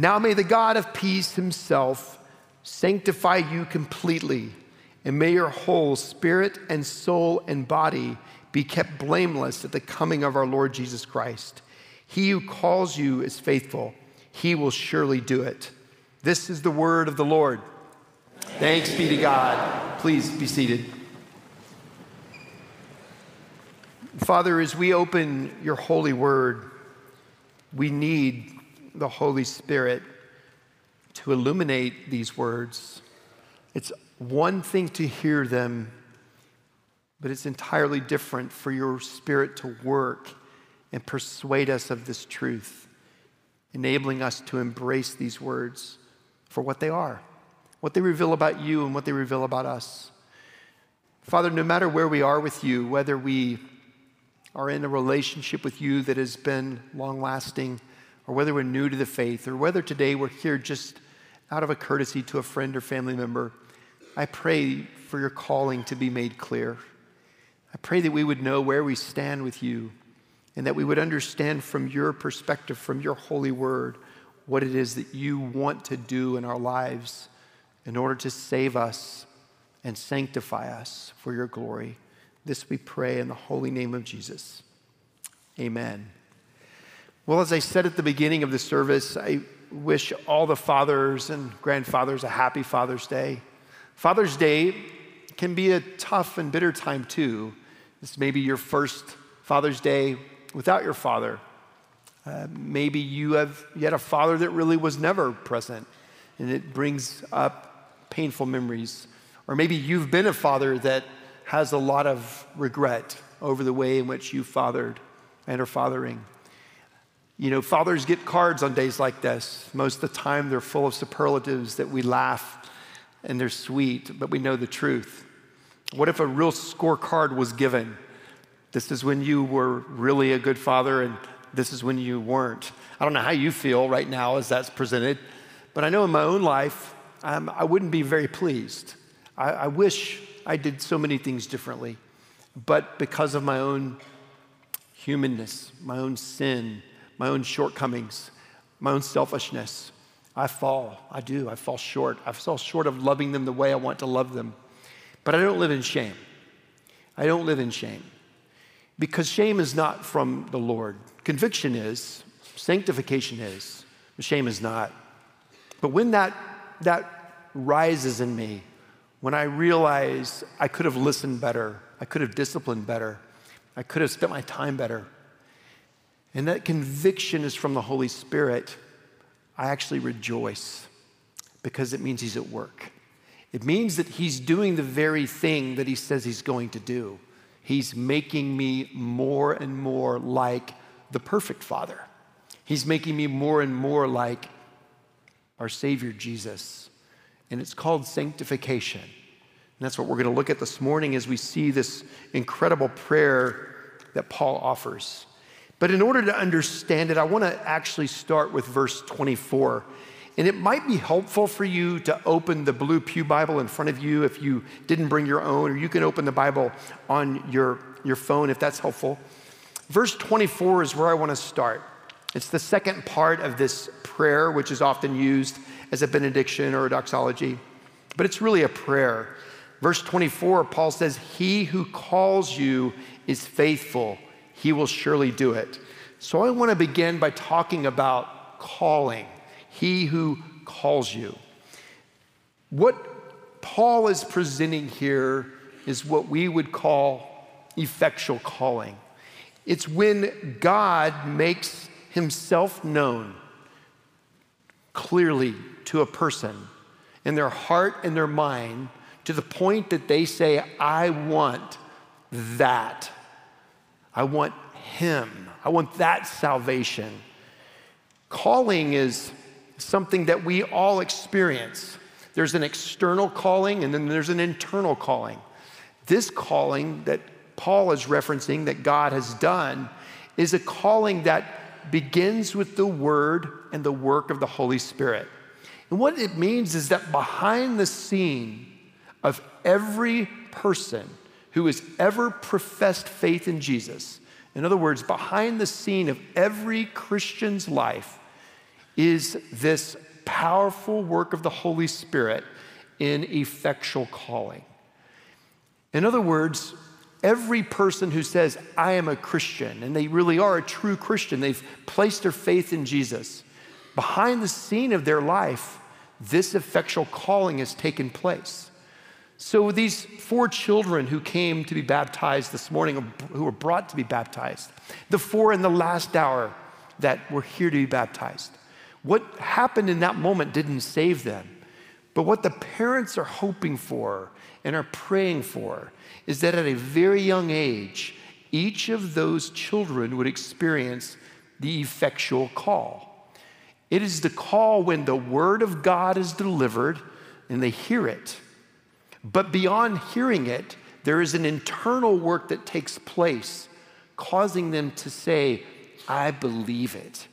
Now may the God of peace himself sanctify you completely, and may your whole spirit and soul and body be kept blameless at the coming of our Lord Jesus Christ. He who calls you is faithful, he will surely do it. This is the word of the Lord. Thanks be to God. Please be seated. Father, as we open your holy word, we need the Holy Spirit to illuminate these words. It's one thing to hear them, but it's entirely different for your Spirit to work and persuade us of this truth, enabling us to embrace these words for what they are, what they reveal about you and what they reveal about us. Father, no matter where we are with you, whether we are in a relationship with you that has been long lasting, or whether we're new to the faith, or whether today we're here just out of a courtesy to a friend or family member, I pray for your calling to be made clear. I pray that we would know where we stand with you and that we would understand from your perspective, from your holy word, what it is that you want to do in our lives in order to save us and sanctify us for your glory. This we pray in the holy name of Jesus. Amen. Well, as I said at the beginning of the service, I wish all the fathers and grandfathers a happy Father's Day. Father's Day can be a tough and bitter time too. This may be your first Father's Day without your father. Uh, maybe you have you had a father that really was never present, and it brings up painful memories. Or maybe you've been a father that has a lot of regret over the way in which you fathered and are fathering. You know, fathers get cards on days like this. Most of the time, they're full of superlatives that we laugh and they're sweet, but we know the truth. What if a real scorecard was given? This is when you were really a good father, and this is when you weren't. I don't know how you feel right now as that's presented, but I know in my own life, um, I wouldn't be very pleased. I, I wish I did so many things differently. But because of my own humanness, my own sin, my own shortcomings, my own selfishness, I fall. I do. I fall short. I fall short of loving them the way I want to love them. But I don't live in shame. I don't live in shame. Because shame is not from the Lord. Conviction is, sanctification is, shame is not. But when that, that rises in me, when I realize I could have listened better, I could have disciplined better, I could have spent my time better, and that conviction is from the Holy Spirit, I actually rejoice because it means He's at work. It means that He's doing the very thing that He says He's going to do. He's making me more and more like the perfect Father. He's making me more and more like our Savior Jesus and it's called sanctification. And that's what we're going to look at this morning as we see this incredible prayer that Paul offers. But in order to understand it, I want to actually start with verse 24. And it might be helpful for you to open the Blue Pew Bible in front of you if you didn't bring your own, or you can open the Bible on your, your phone if that's helpful. Verse 24 is where I want to start. It's the second part of this prayer, which is often used as a benediction or a doxology, but it's really a prayer. Verse 24, Paul says, He who calls you is faithful, he will surely do it. So I want to begin by talking about calling. He who calls you. What Paul is presenting here is what we would call effectual calling. It's when God makes himself known clearly to a person in their heart and their mind to the point that they say, I want that. I want Him. I want that salvation. Calling is something that we all experience. There's an external calling and then there's an internal calling. This calling that Paul is referencing, that God has done, is a calling that begins with the Word and the work of the Holy Spirit. And what it means is that behind the scene of every person who has ever professed faith in Jesus, in other words, behind the scene of every Christian's life, is this powerful work of the Holy Spirit in effectual calling. In other words, every person who says, I am a Christian, and they really are a true Christian, they've placed their faith in Jesus, behind the scene of their life, this effectual calling has taken place. So, these four children who came to be baptized this morning, who were brought to be baptized, the four in the last hour that were here to be baptized, what happened in that moment didn't save them. But what the parents are hoping for and are praying for is that at a very young age, each of those children would experience the effectual call. It is the call when the word of God is delivered and they hear it. But beyond hearing it, there is an internal work that takes place, causing them to say, I believe it.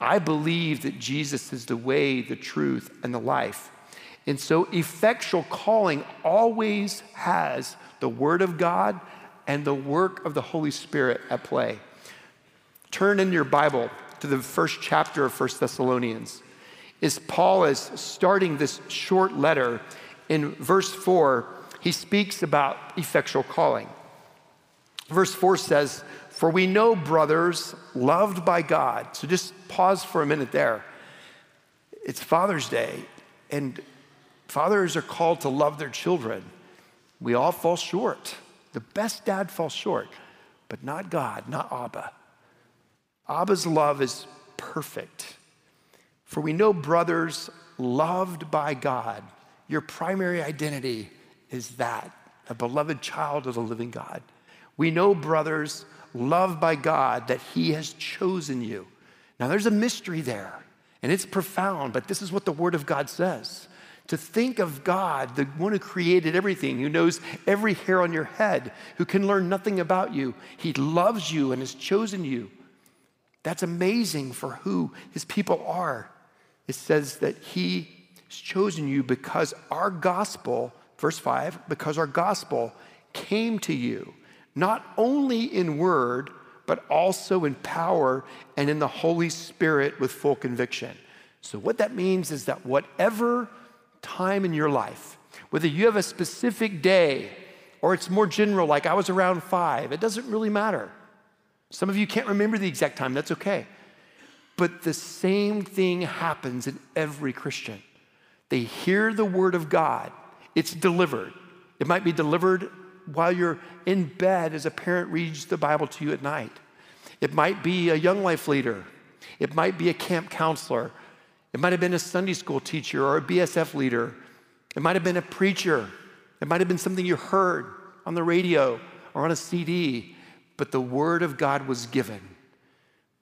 I believe that Jesus is the way, the truth, and the life. And so, effectual calling always has the Word of God and the work of the Holy Spirit at play. Turn in your Bible to the first chapter of First Thessalonians. As Paul is starting this short letter, in verse 4, he speaks about effectual calling. Verse 4 says, For we know, brothers, loved by God. So just pause for a minute there. It's Father's Day, and Fathers are called to love their children. We all fall short. The best dad falls short, but not God, not Abba. Abba's love is perfect. For we know, brothers, loved by God, your primary identity is that, a beloved child of the living God. We know, brothers, loved by God, that He has chosen you. Now, there's a mystery there, and it's profound, but this is what the Word of God says to think of God, the one who created everything, who knows every hair on your head, who can learn nothing about you. He loves you and has chosen you. That's amazing for who his people are. It says that he has chosen you because our gospel, verse 5, because our gospel came to you, not only in word, but also in power and in the Holy Spirit with full conviction. So, what that means is that whatever time in your life, whether you have a specific day or it's more general, like I was around five, it doesn't really matter. Some of you can't remember the exact time, that's okay. But the same thing happens in every Christian. They hear the word of God, it's delivered. It might be delivered while you're in bed as a parent reads the Bible to you at night. It might be a young life leader. It might be a camp counselor. It might have been a Sunday school teacher or a BSF leader. It might have been a preacher. It might have been something you heard on the radio or on a CD, but the word of God was given.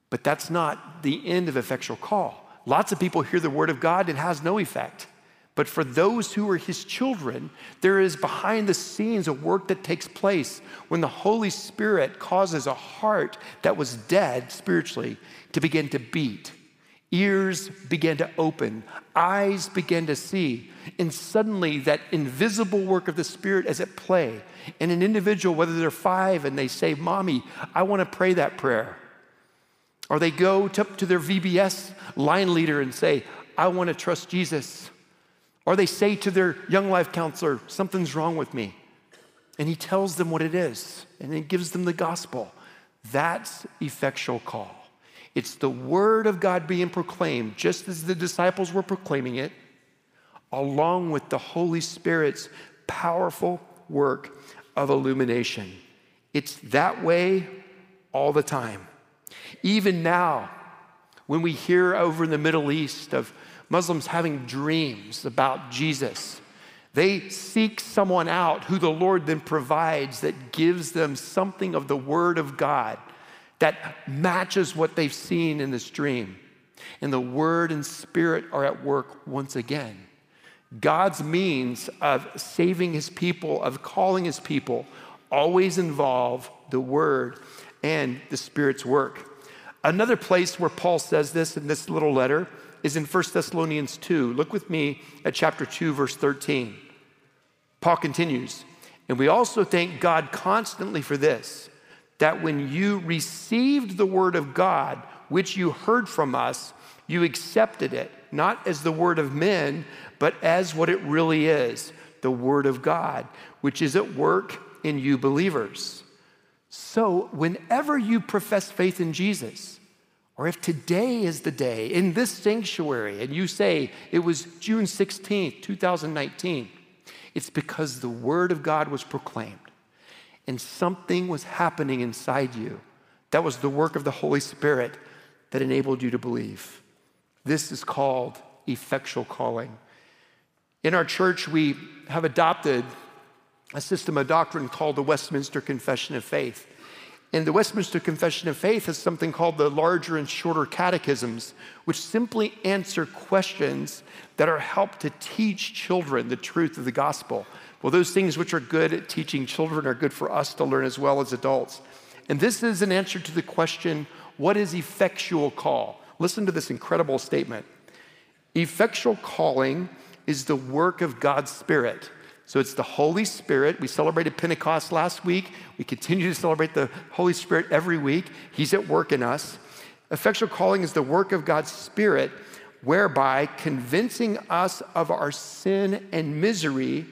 But that's not the end of effectual call. Lots of people hear the word of God, it has no effect. But for those who are his children, there is behind the scenes a work that takes place when the Holy Spirit causes a heart that was dead spiritually to begin to beat Ears began to open, eyes began to see, and suddenly that invisible work of the Spirit is at play. And an individual, whether they're five and they say, Mommy, I want to pray that prayer. Or they go to, to their VBS line leader and say, I want to trust Jesus. Or they say to their young life counselor, Something's wrong with me. And he tells them what it is, and he gives them the gospel. That's effectual call. It's the word of God being proclaimed, just as the disciples were proclaiming it, along with the Holy Spirit's powerful work of illumination. It's that way all the time. Even now, when we hear over in the Middle East of Muslims having dreams about Jesus, they seek someone out who the Lord then provides that gives them something of the Word of God that matches what they've seen in this dream. And the Word and Spirit are at work once again. God's means of saving His people, of calling His people, always involve the Word and the Spirit's work. Another place where Paul says this in this little letter is in 1 Thessalonians 2. Look with me at chapter 2, verse 13. Paul continues, and we also thank God constantly for this that when you received the word of God, which you heard from us, You accepted it, not as the word of men, but as what it really is the word of God, which is at work in you believers. So, whenever you profess faith in Jesus, or if today is the day in this sanctuary and you say it was June 16th, 2019, it's because the word of God was proclaimed and something was happening inside you. That was the work of the Holy Spirit that enabled you to believe. This is called effectual calling. In our church, we have adopted a system of doctrine called the Westminster Confession of Faith. And the Westminster Confession of Faith has something called the larger and shorter catechisms, which simply answer questions that are helped to teach children the truth of the gospel. Well, those things which are good at teaching children are good for us to learn as well as adults. And this is an answer to the question what is effectual call? Listen to this incredible statement. Effectual calling is the work of God's Spirit. So it's the Holy Spirit. We celebrated Pentecost last week. We continue to celebrate the Holy Spirit every week. He's at work in us. Effectual calling is the work of God's Spirit, whereby convincing us of our sin and misery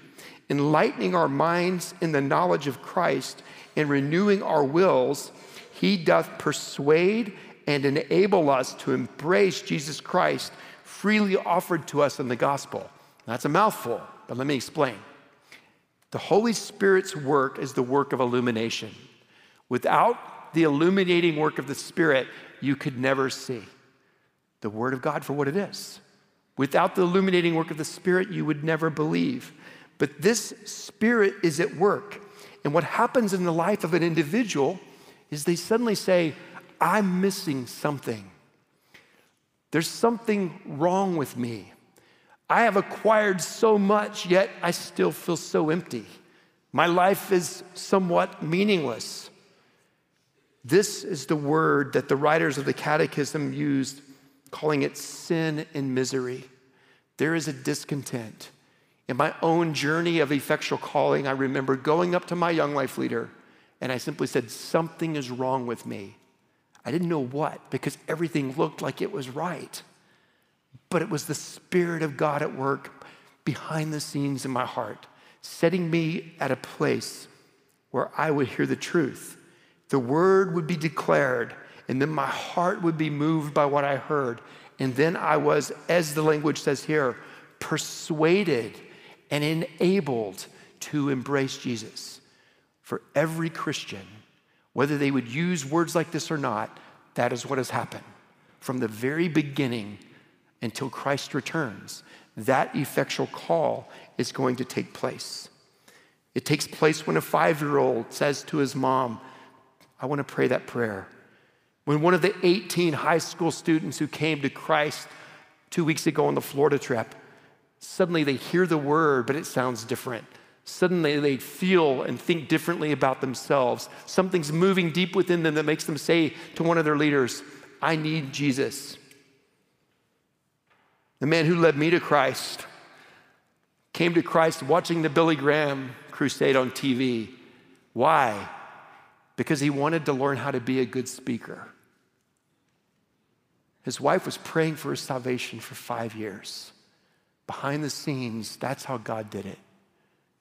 enlightening our minds in the knowledge of Christ, and renewing our wills, he doth persuade and enable us to embrace Jesus Christ freely offered to us in the gospel. That's a mouthful, but let me explain. The Holy Spirit's work is the work of illumination. Without the illuminating work of the Spirit, you could never see the Word of God for what it is. Without the illuminating work of the Spirit, you would never believe. But this spirit is at work. And what happens in the life of an individual is they suddenly say, I'm missing something. There's something wrong with me. I have acquired so much, yet I still feel so empty. My life is somewhat meaningless. This is the word that the writers of the Catechism used, calling it sin and misery. There is a discontent. In my own journey of effectual calling, I remember going up to my young life leader and I simply said, Something is wrong with me. I didn't know what because everything looked like it was right. But it was the Spirit of God at work behind the scenes in my heart, setting me at a place where I would hear the truth. The word would be declared, and then my heart would be moved by what I heard. And then I was, as the language says here, persuaded and enabled to embrace Jesus. For every Christian, whether they would use words like this or not, that is what has happened. From the very beginning until Christ returns, that effectual call is going to take place. It takes place when a five year old says to his mom, I want to pray that prayer. When one of the 18 high school students who came to Christ two weeks ago on the Florida trip Suddenly they hear the word, but it sounds different. Suddenly they feel and think differently about themselves. Something's moving deep within them that makes them say to one of their leaders, I need Jesus. The man who led me to Christ came to Christ watching the Billy Graham crusade on TV. Why? Because he wanted to learn how to be a good speaker. His wife was praying for his salvation for five years. Behind the scenes, that's how God did it.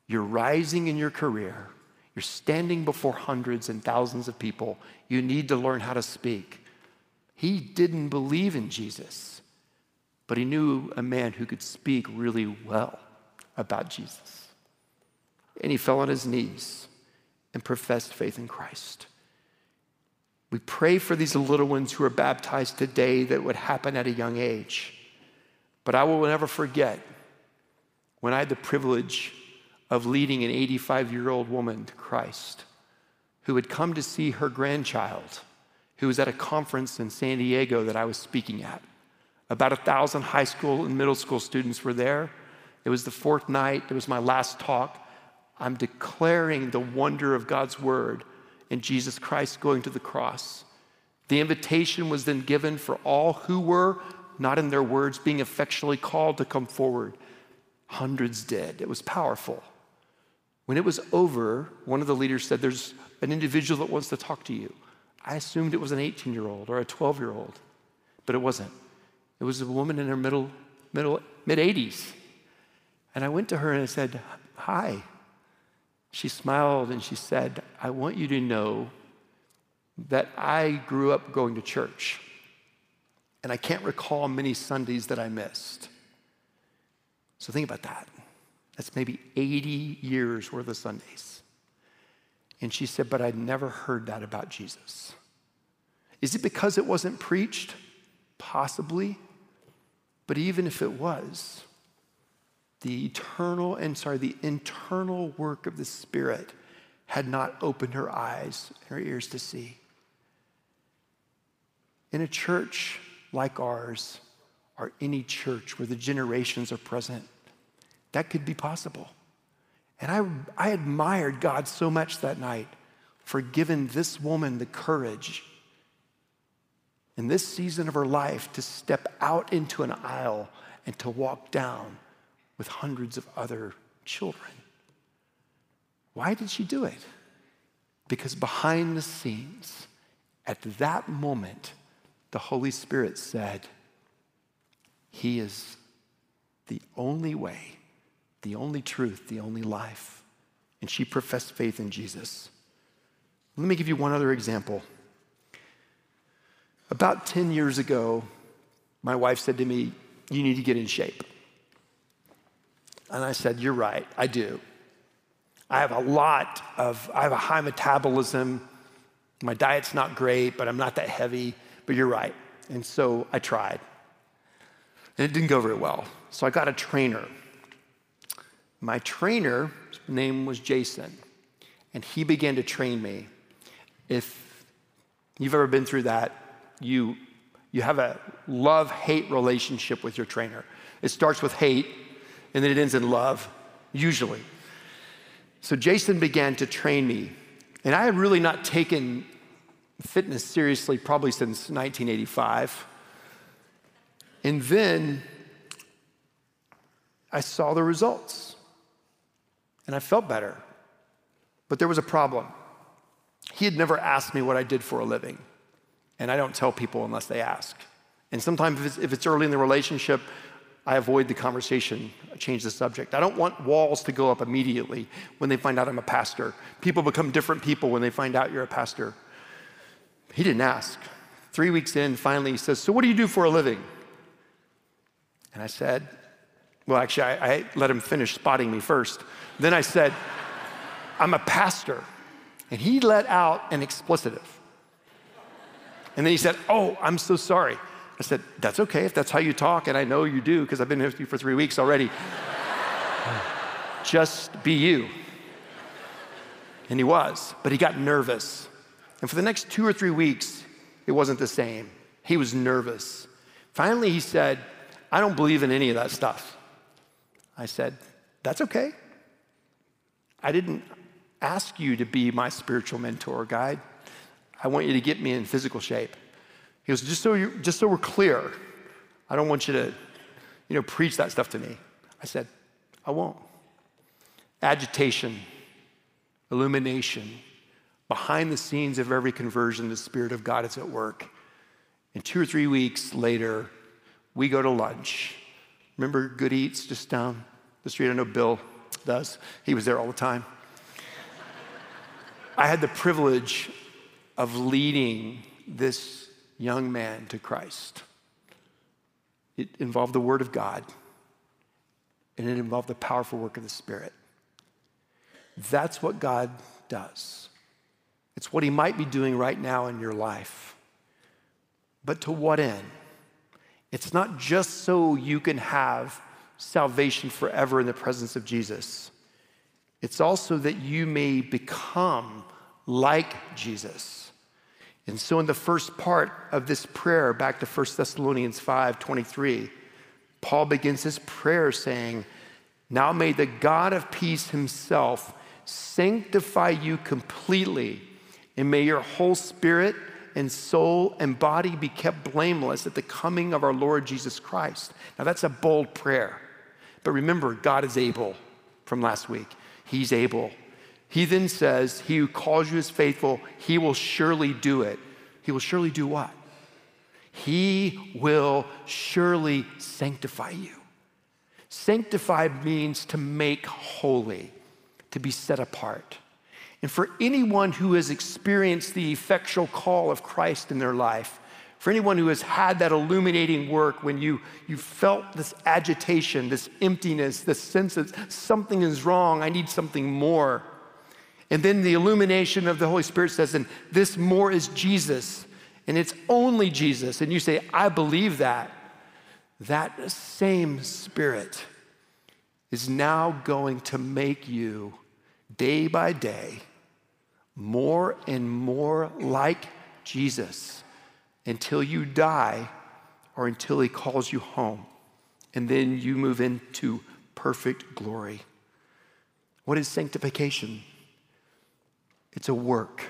You're rising in your career, you're standing before hundreds and thousands of people. You need to learn how to speak. He didn't believe in Jesus, but he knew a man who could speak really well about Jesus. And he fell on his knees and professed faith in Christ. We pray for these little ones who are baptized today that would happen at a young age. But I will never forget when I had the privilege of leading an 85 year old woman to Christ who had come to see her grandchild who was at a conference in San Diego that I was speaking at. About a thousand high school and middle school students were there. It was the fourth night, it was my last talk. I'm declaring the wonder of God's word and Jesus Christ going to the cross. The invitation was then given for all who were not in their words, being effectually called to come forward. Hundreds did. It was powerful. When it was over, one of the leaders said, There's an individual that wants to talk to you. I assumed it was an 18 year old or a 12 year old, but it wasn't. It was a woman in her middle, middle, mid 80s. And I went to her and I said, Hi. She smiled and she said, I want you to know that I grew up going to church. And I can't recall many Sundays that I missed. So think about that. That's maybe 80 years worth of Sundays. And she said, But I'd never heard that about Jesus. Is it because it wasn't preached? Possibly. But even if it was, the eternal and sorry, the internal work of the Spirit had not opened her eyes and her ears to see. In a church like ours, or any church where the generations are present, that could be possible. And I, I admired God so much that night for giving this woman the courage in this season of her life to step out into an aisle and to walk down with hundreds of other children. Why did she do it? Because behind the scenes, at that moment, the Holy Spirit said, He is the only way, the only truth, the only life. And she professed faith in Jesus. Let me give you one other example. About 10 years ago, my wife said to me, You need to get in shape. And I said, You're right, I do. I have a lot of, I have a high metabolism. My diet's not great, but I'm not that heavy, but you're right. And so I tried. And it didn't go very well. So I got a trainer. My trainer's name was Jason, and he began to train me. If you've ever been through that, you, you have a love hate relationship with your trainer. It starts with hate and then it ends in love, usually. So Jason began to train me, and I had really not taken fitness seriously probably since 1985. And then I saw the results and I felt better. But there was a problem. He had never asked me what I did for a living. And I don't tell people unless they ask. And sometimes if it's, if it's early in the relationship, I avoid the conversation, I change the subject. I don't want walls to go up immediately when they find out I'm a pastor. People become different people when they find out you're a pastor. He didn't ask. Three weeks in, finally, he says, So, what do you do for a living? And I said, Well, actually, I, I let him finish spotting me first. Then I said, I'm a pastor. And he let out an explicitive. And then he said, Oh, I'm so sorry. I said, That's okay if that's how you talk, and I know you do because I've been with you for three weeks already. Just be you. And he was, but he got nervous. And for the next two or three weeks, it wasn't the same. He was nervous. Finally, he said, I don't believe in any of that stuff. I said, That's okay. I didn't ask you to be my spiritual mentor or guide. I want you to get me in physical shape. He goes, just so, you, just so we're clear, I don't want you to, you know, preach that stuff to me. I said, I won't. Agitation, illumination, behind the scenes of every conversion, the Spirit of God is at work. And two or three weeks later, we go to lunch. Remember Good Eats just down the street? I know Bill does. He was there all the time. I had the privilege of leading this young man to Christ. It involved the Word of God, and it involved the powerful work of the Spirit. That's what God does. It's what He might be doing right now in your life. But to what end? It's not just so you can have salvation forever in the presence of Jesus. It's also that you may become like Jesus. And so, in the first part of this prayer, back to 1 Thessalonians 5 23, Paul begins his prayer saying, Now may the God of peace himself sanctify you completely, and may your whole spirit and soul and body be kept blameless at the coming of our Lord Jesus Christ. Now, that's a bold prayer. But remember, God is able from last week. He's able he then says, He who calls you is faithful, he will surely do it. He will surely do what? He will surely sanctify you. Sanctified means to make holy, to be set apart. And for anyone who has experienced the effectual call of Christ in their life, for anyone who has had that illuminating work when you, you felt this agitation, this emptiness, this sense that something is wrong, I need something more. And then the illumination of the Holy Spirit says, and this more is Jesus, and it's only Jesus. And you say, I believe that. That same Spirit is now going to make you day by day more and more like Jesus until you die or until he calls you home. And then you move into perfect glory. What is sanctification? It's a work.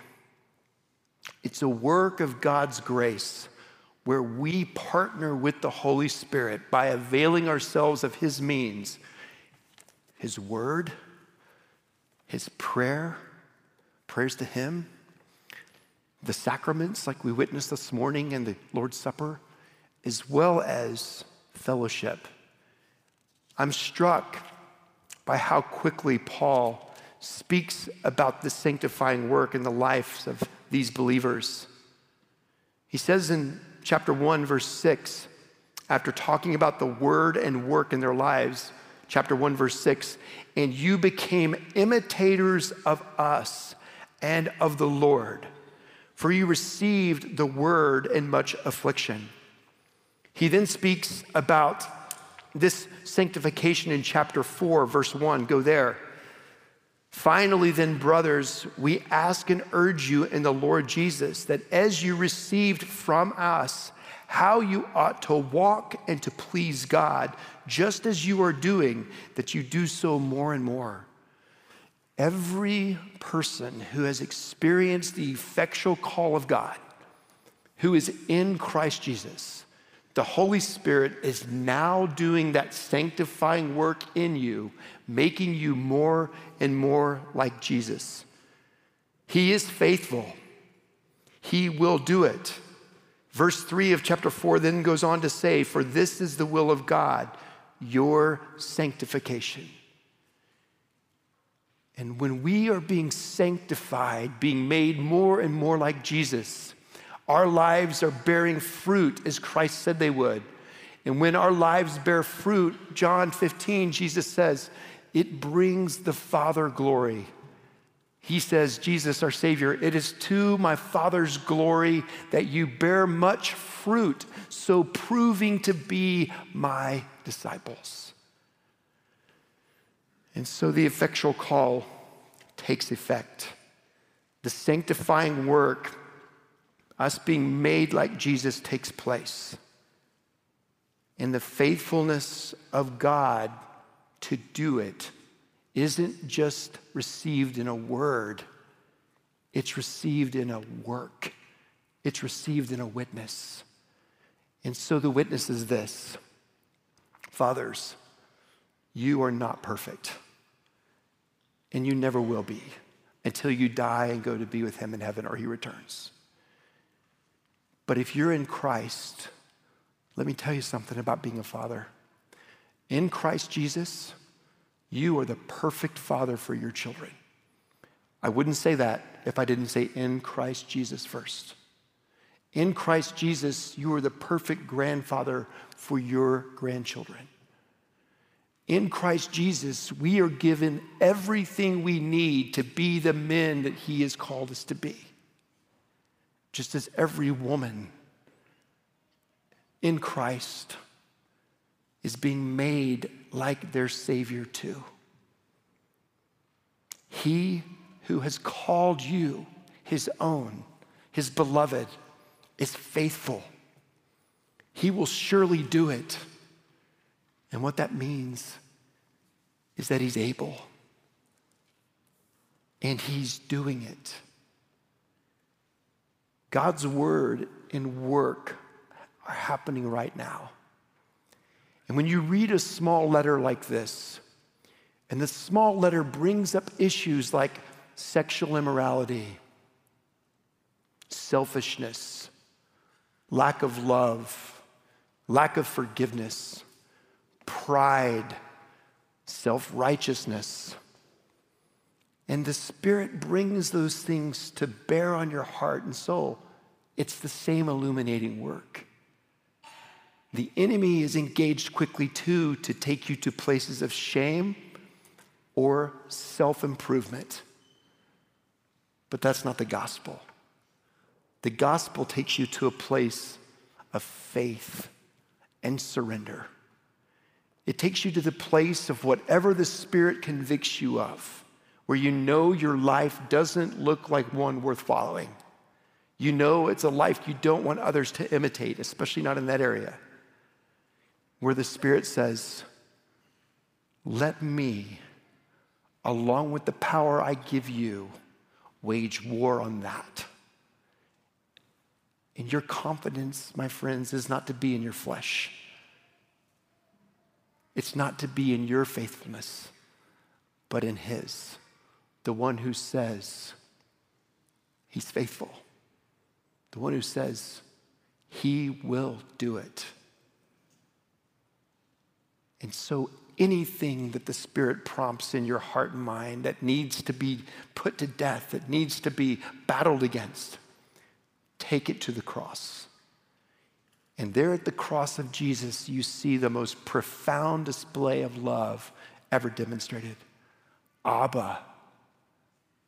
It's a work of God's grace where we partner with the Holy Spirit by availing ourselves of His means, His word, His prayer, prayers to Him, the sacraments like we witnessed this morning in the Lord's Supper, as well as fellowship. I'm struck by how quickly Paul speaks about the sanctifying work in the lives of these believers. He says in chapter 1, verse 6, after talking about the word and work in their lives, chapter 1, verse 6, and you became imitators of us and of the Lord, for you received the word in much affliction. He then speaks about this sanctification in chapter 4, verse 1. Go there. Finally, then, brothers, we ask and urge you in the Lord Jesus that as you received from us how you ought to walk and to please God, just as you are doing, that you do so more and more. Every person who has experienced the effectual call of God, who is in Christ Jesus, the Holy Spirit is now doing that sanctifying work in you, making you more and more like Jesus. He is faithful, He will do it. Verse 3 of chapter 4 then goes on to say, For this is the will of God, your sanctification. And when we are being sanctified, being made more and more like Jesus, our lives are bearing fruit as Christ said they would. And when our lives bear fruit, John 15, Jesus says, it brings the Father glory. He says, Jesus, our Savior, it is to my Father's glory that you bear much fruit, so proving to be my disciples. And so the effectual call takes effect. The sanctifying work us being made like Jesus takes place. And the faithfulness of God to do it isn't just received in a word, it's received in a work, it's received in a witness. And so the witness is this Fathers, you are not perfect, and you never will be until you die and go to be with Him in heaven or He returns. But if you're in Christ, let me tell you something about being a father. In Christ Jesus, you are the perfect father for your children. I wouldn't say that if I didn't say in Christ Jesus first. In Christ Jesus, you are the perfect grandfather for your grandchildren. In Christ Jesus, we are given everything we need to be the men that He has called us to be just as every woman in Christ is being made like their Savior too. He who has called you his own, his beloved, is faithful. He will surely do it. And what that means is that he's able. And he's doing it. God's word and work are happening right now. And when you read a small letter like this, and the small letter brings up issues like sexual immorality, selfishness, lack of love, lack of forgiveness, pride, self righteousness. And the Spirit brings those things to bear on your heart and soul. It's the same illuminating work. The enemy is engaged quickly too to take you to places of shame or self improvement. But that's not the gospel. The gospel takes you to a place of faith and surrender. It takes you to the place of whatever the Spirit convicts you of, where you know your life doesn't look like one worth following. You know it's a life you don't want others to imitate, especially not in that area. Where the Spirit says, Let me, along with the power I give you, wage war on that. And your confidence, my friends, is not to be in your flesh. It's not to be in your faithfulness, but in His, the one who says He's faithful, the one who says He will do it. And so anything that the Spirit prompts in your heart and mind that needs to be put to death, that needs to be battled against, take it to the cross. And there at the cross of Jesus, you see the most profound display of love ever demonstrated. Abba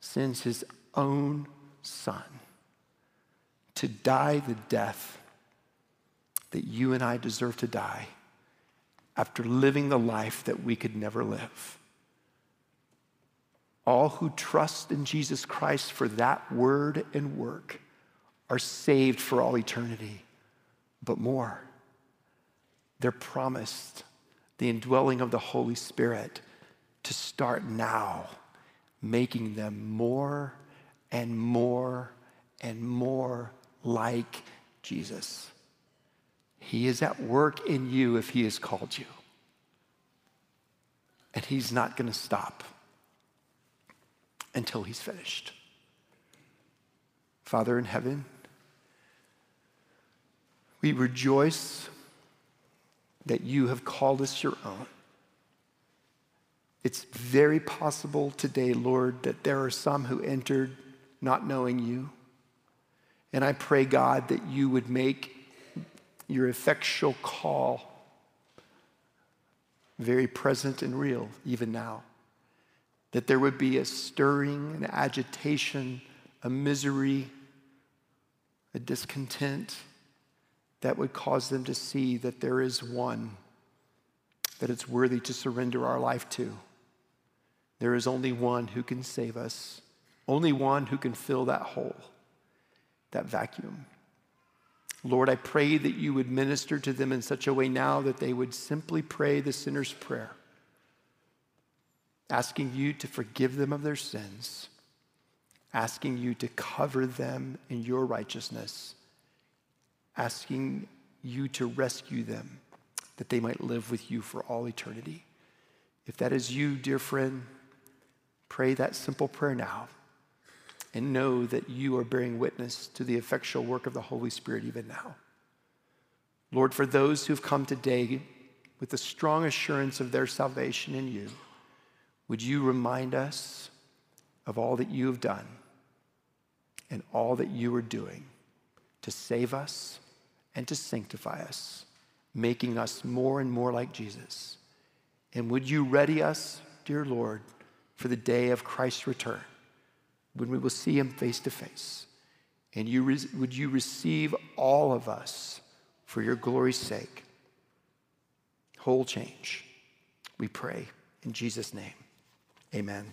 sends his own son to die the death that you and I deserve to die after living the life that we could never live. All who trust in Jesus Christ for that word and work are saved for all eternity, but more. They're promised the indwelling of the Holy Spirit to start now, making them more and more and more like Jesus. He is at work in you if He has called you. And He's not going to stop until He's finished. Father in heaven, we rejoice that you have called us your own. It's very possible today, Lord, that there are some who entered not knowing you. And I pray, God, that you would make your effectual call very present and real even now. That there would be a stirring, an agitation, a misery, a discontent that would cause them to see that there is one that it's worthy to surrender our life to. There is only one who can save us, only one who can fill that hole, that vacuum. Lord, I pray that you would minister to them in such a way now that they would simply pray the sinner's prayer, asking you to forgive them of their sins, asking you to cover them in your righteousness, asking you to rescue them that they might live with you for all eternity. If that is you, dear friend, pray that simple prayer now and know that you are bearing witness to the effectual work of the Holy Spirit even now. Lord, for those who've come today with the strong assurance of their salvation in you, would you remind us of all that you have done and all that you are doing to save us and to sanctify us, making us more and more like Jesus? And would you ready us, dear Lord, for the day of Christ's return? When we will see him face to face. And you re- would you receive all of us for your glory's sake? Whole change, we pray in Jesus' name. Amen.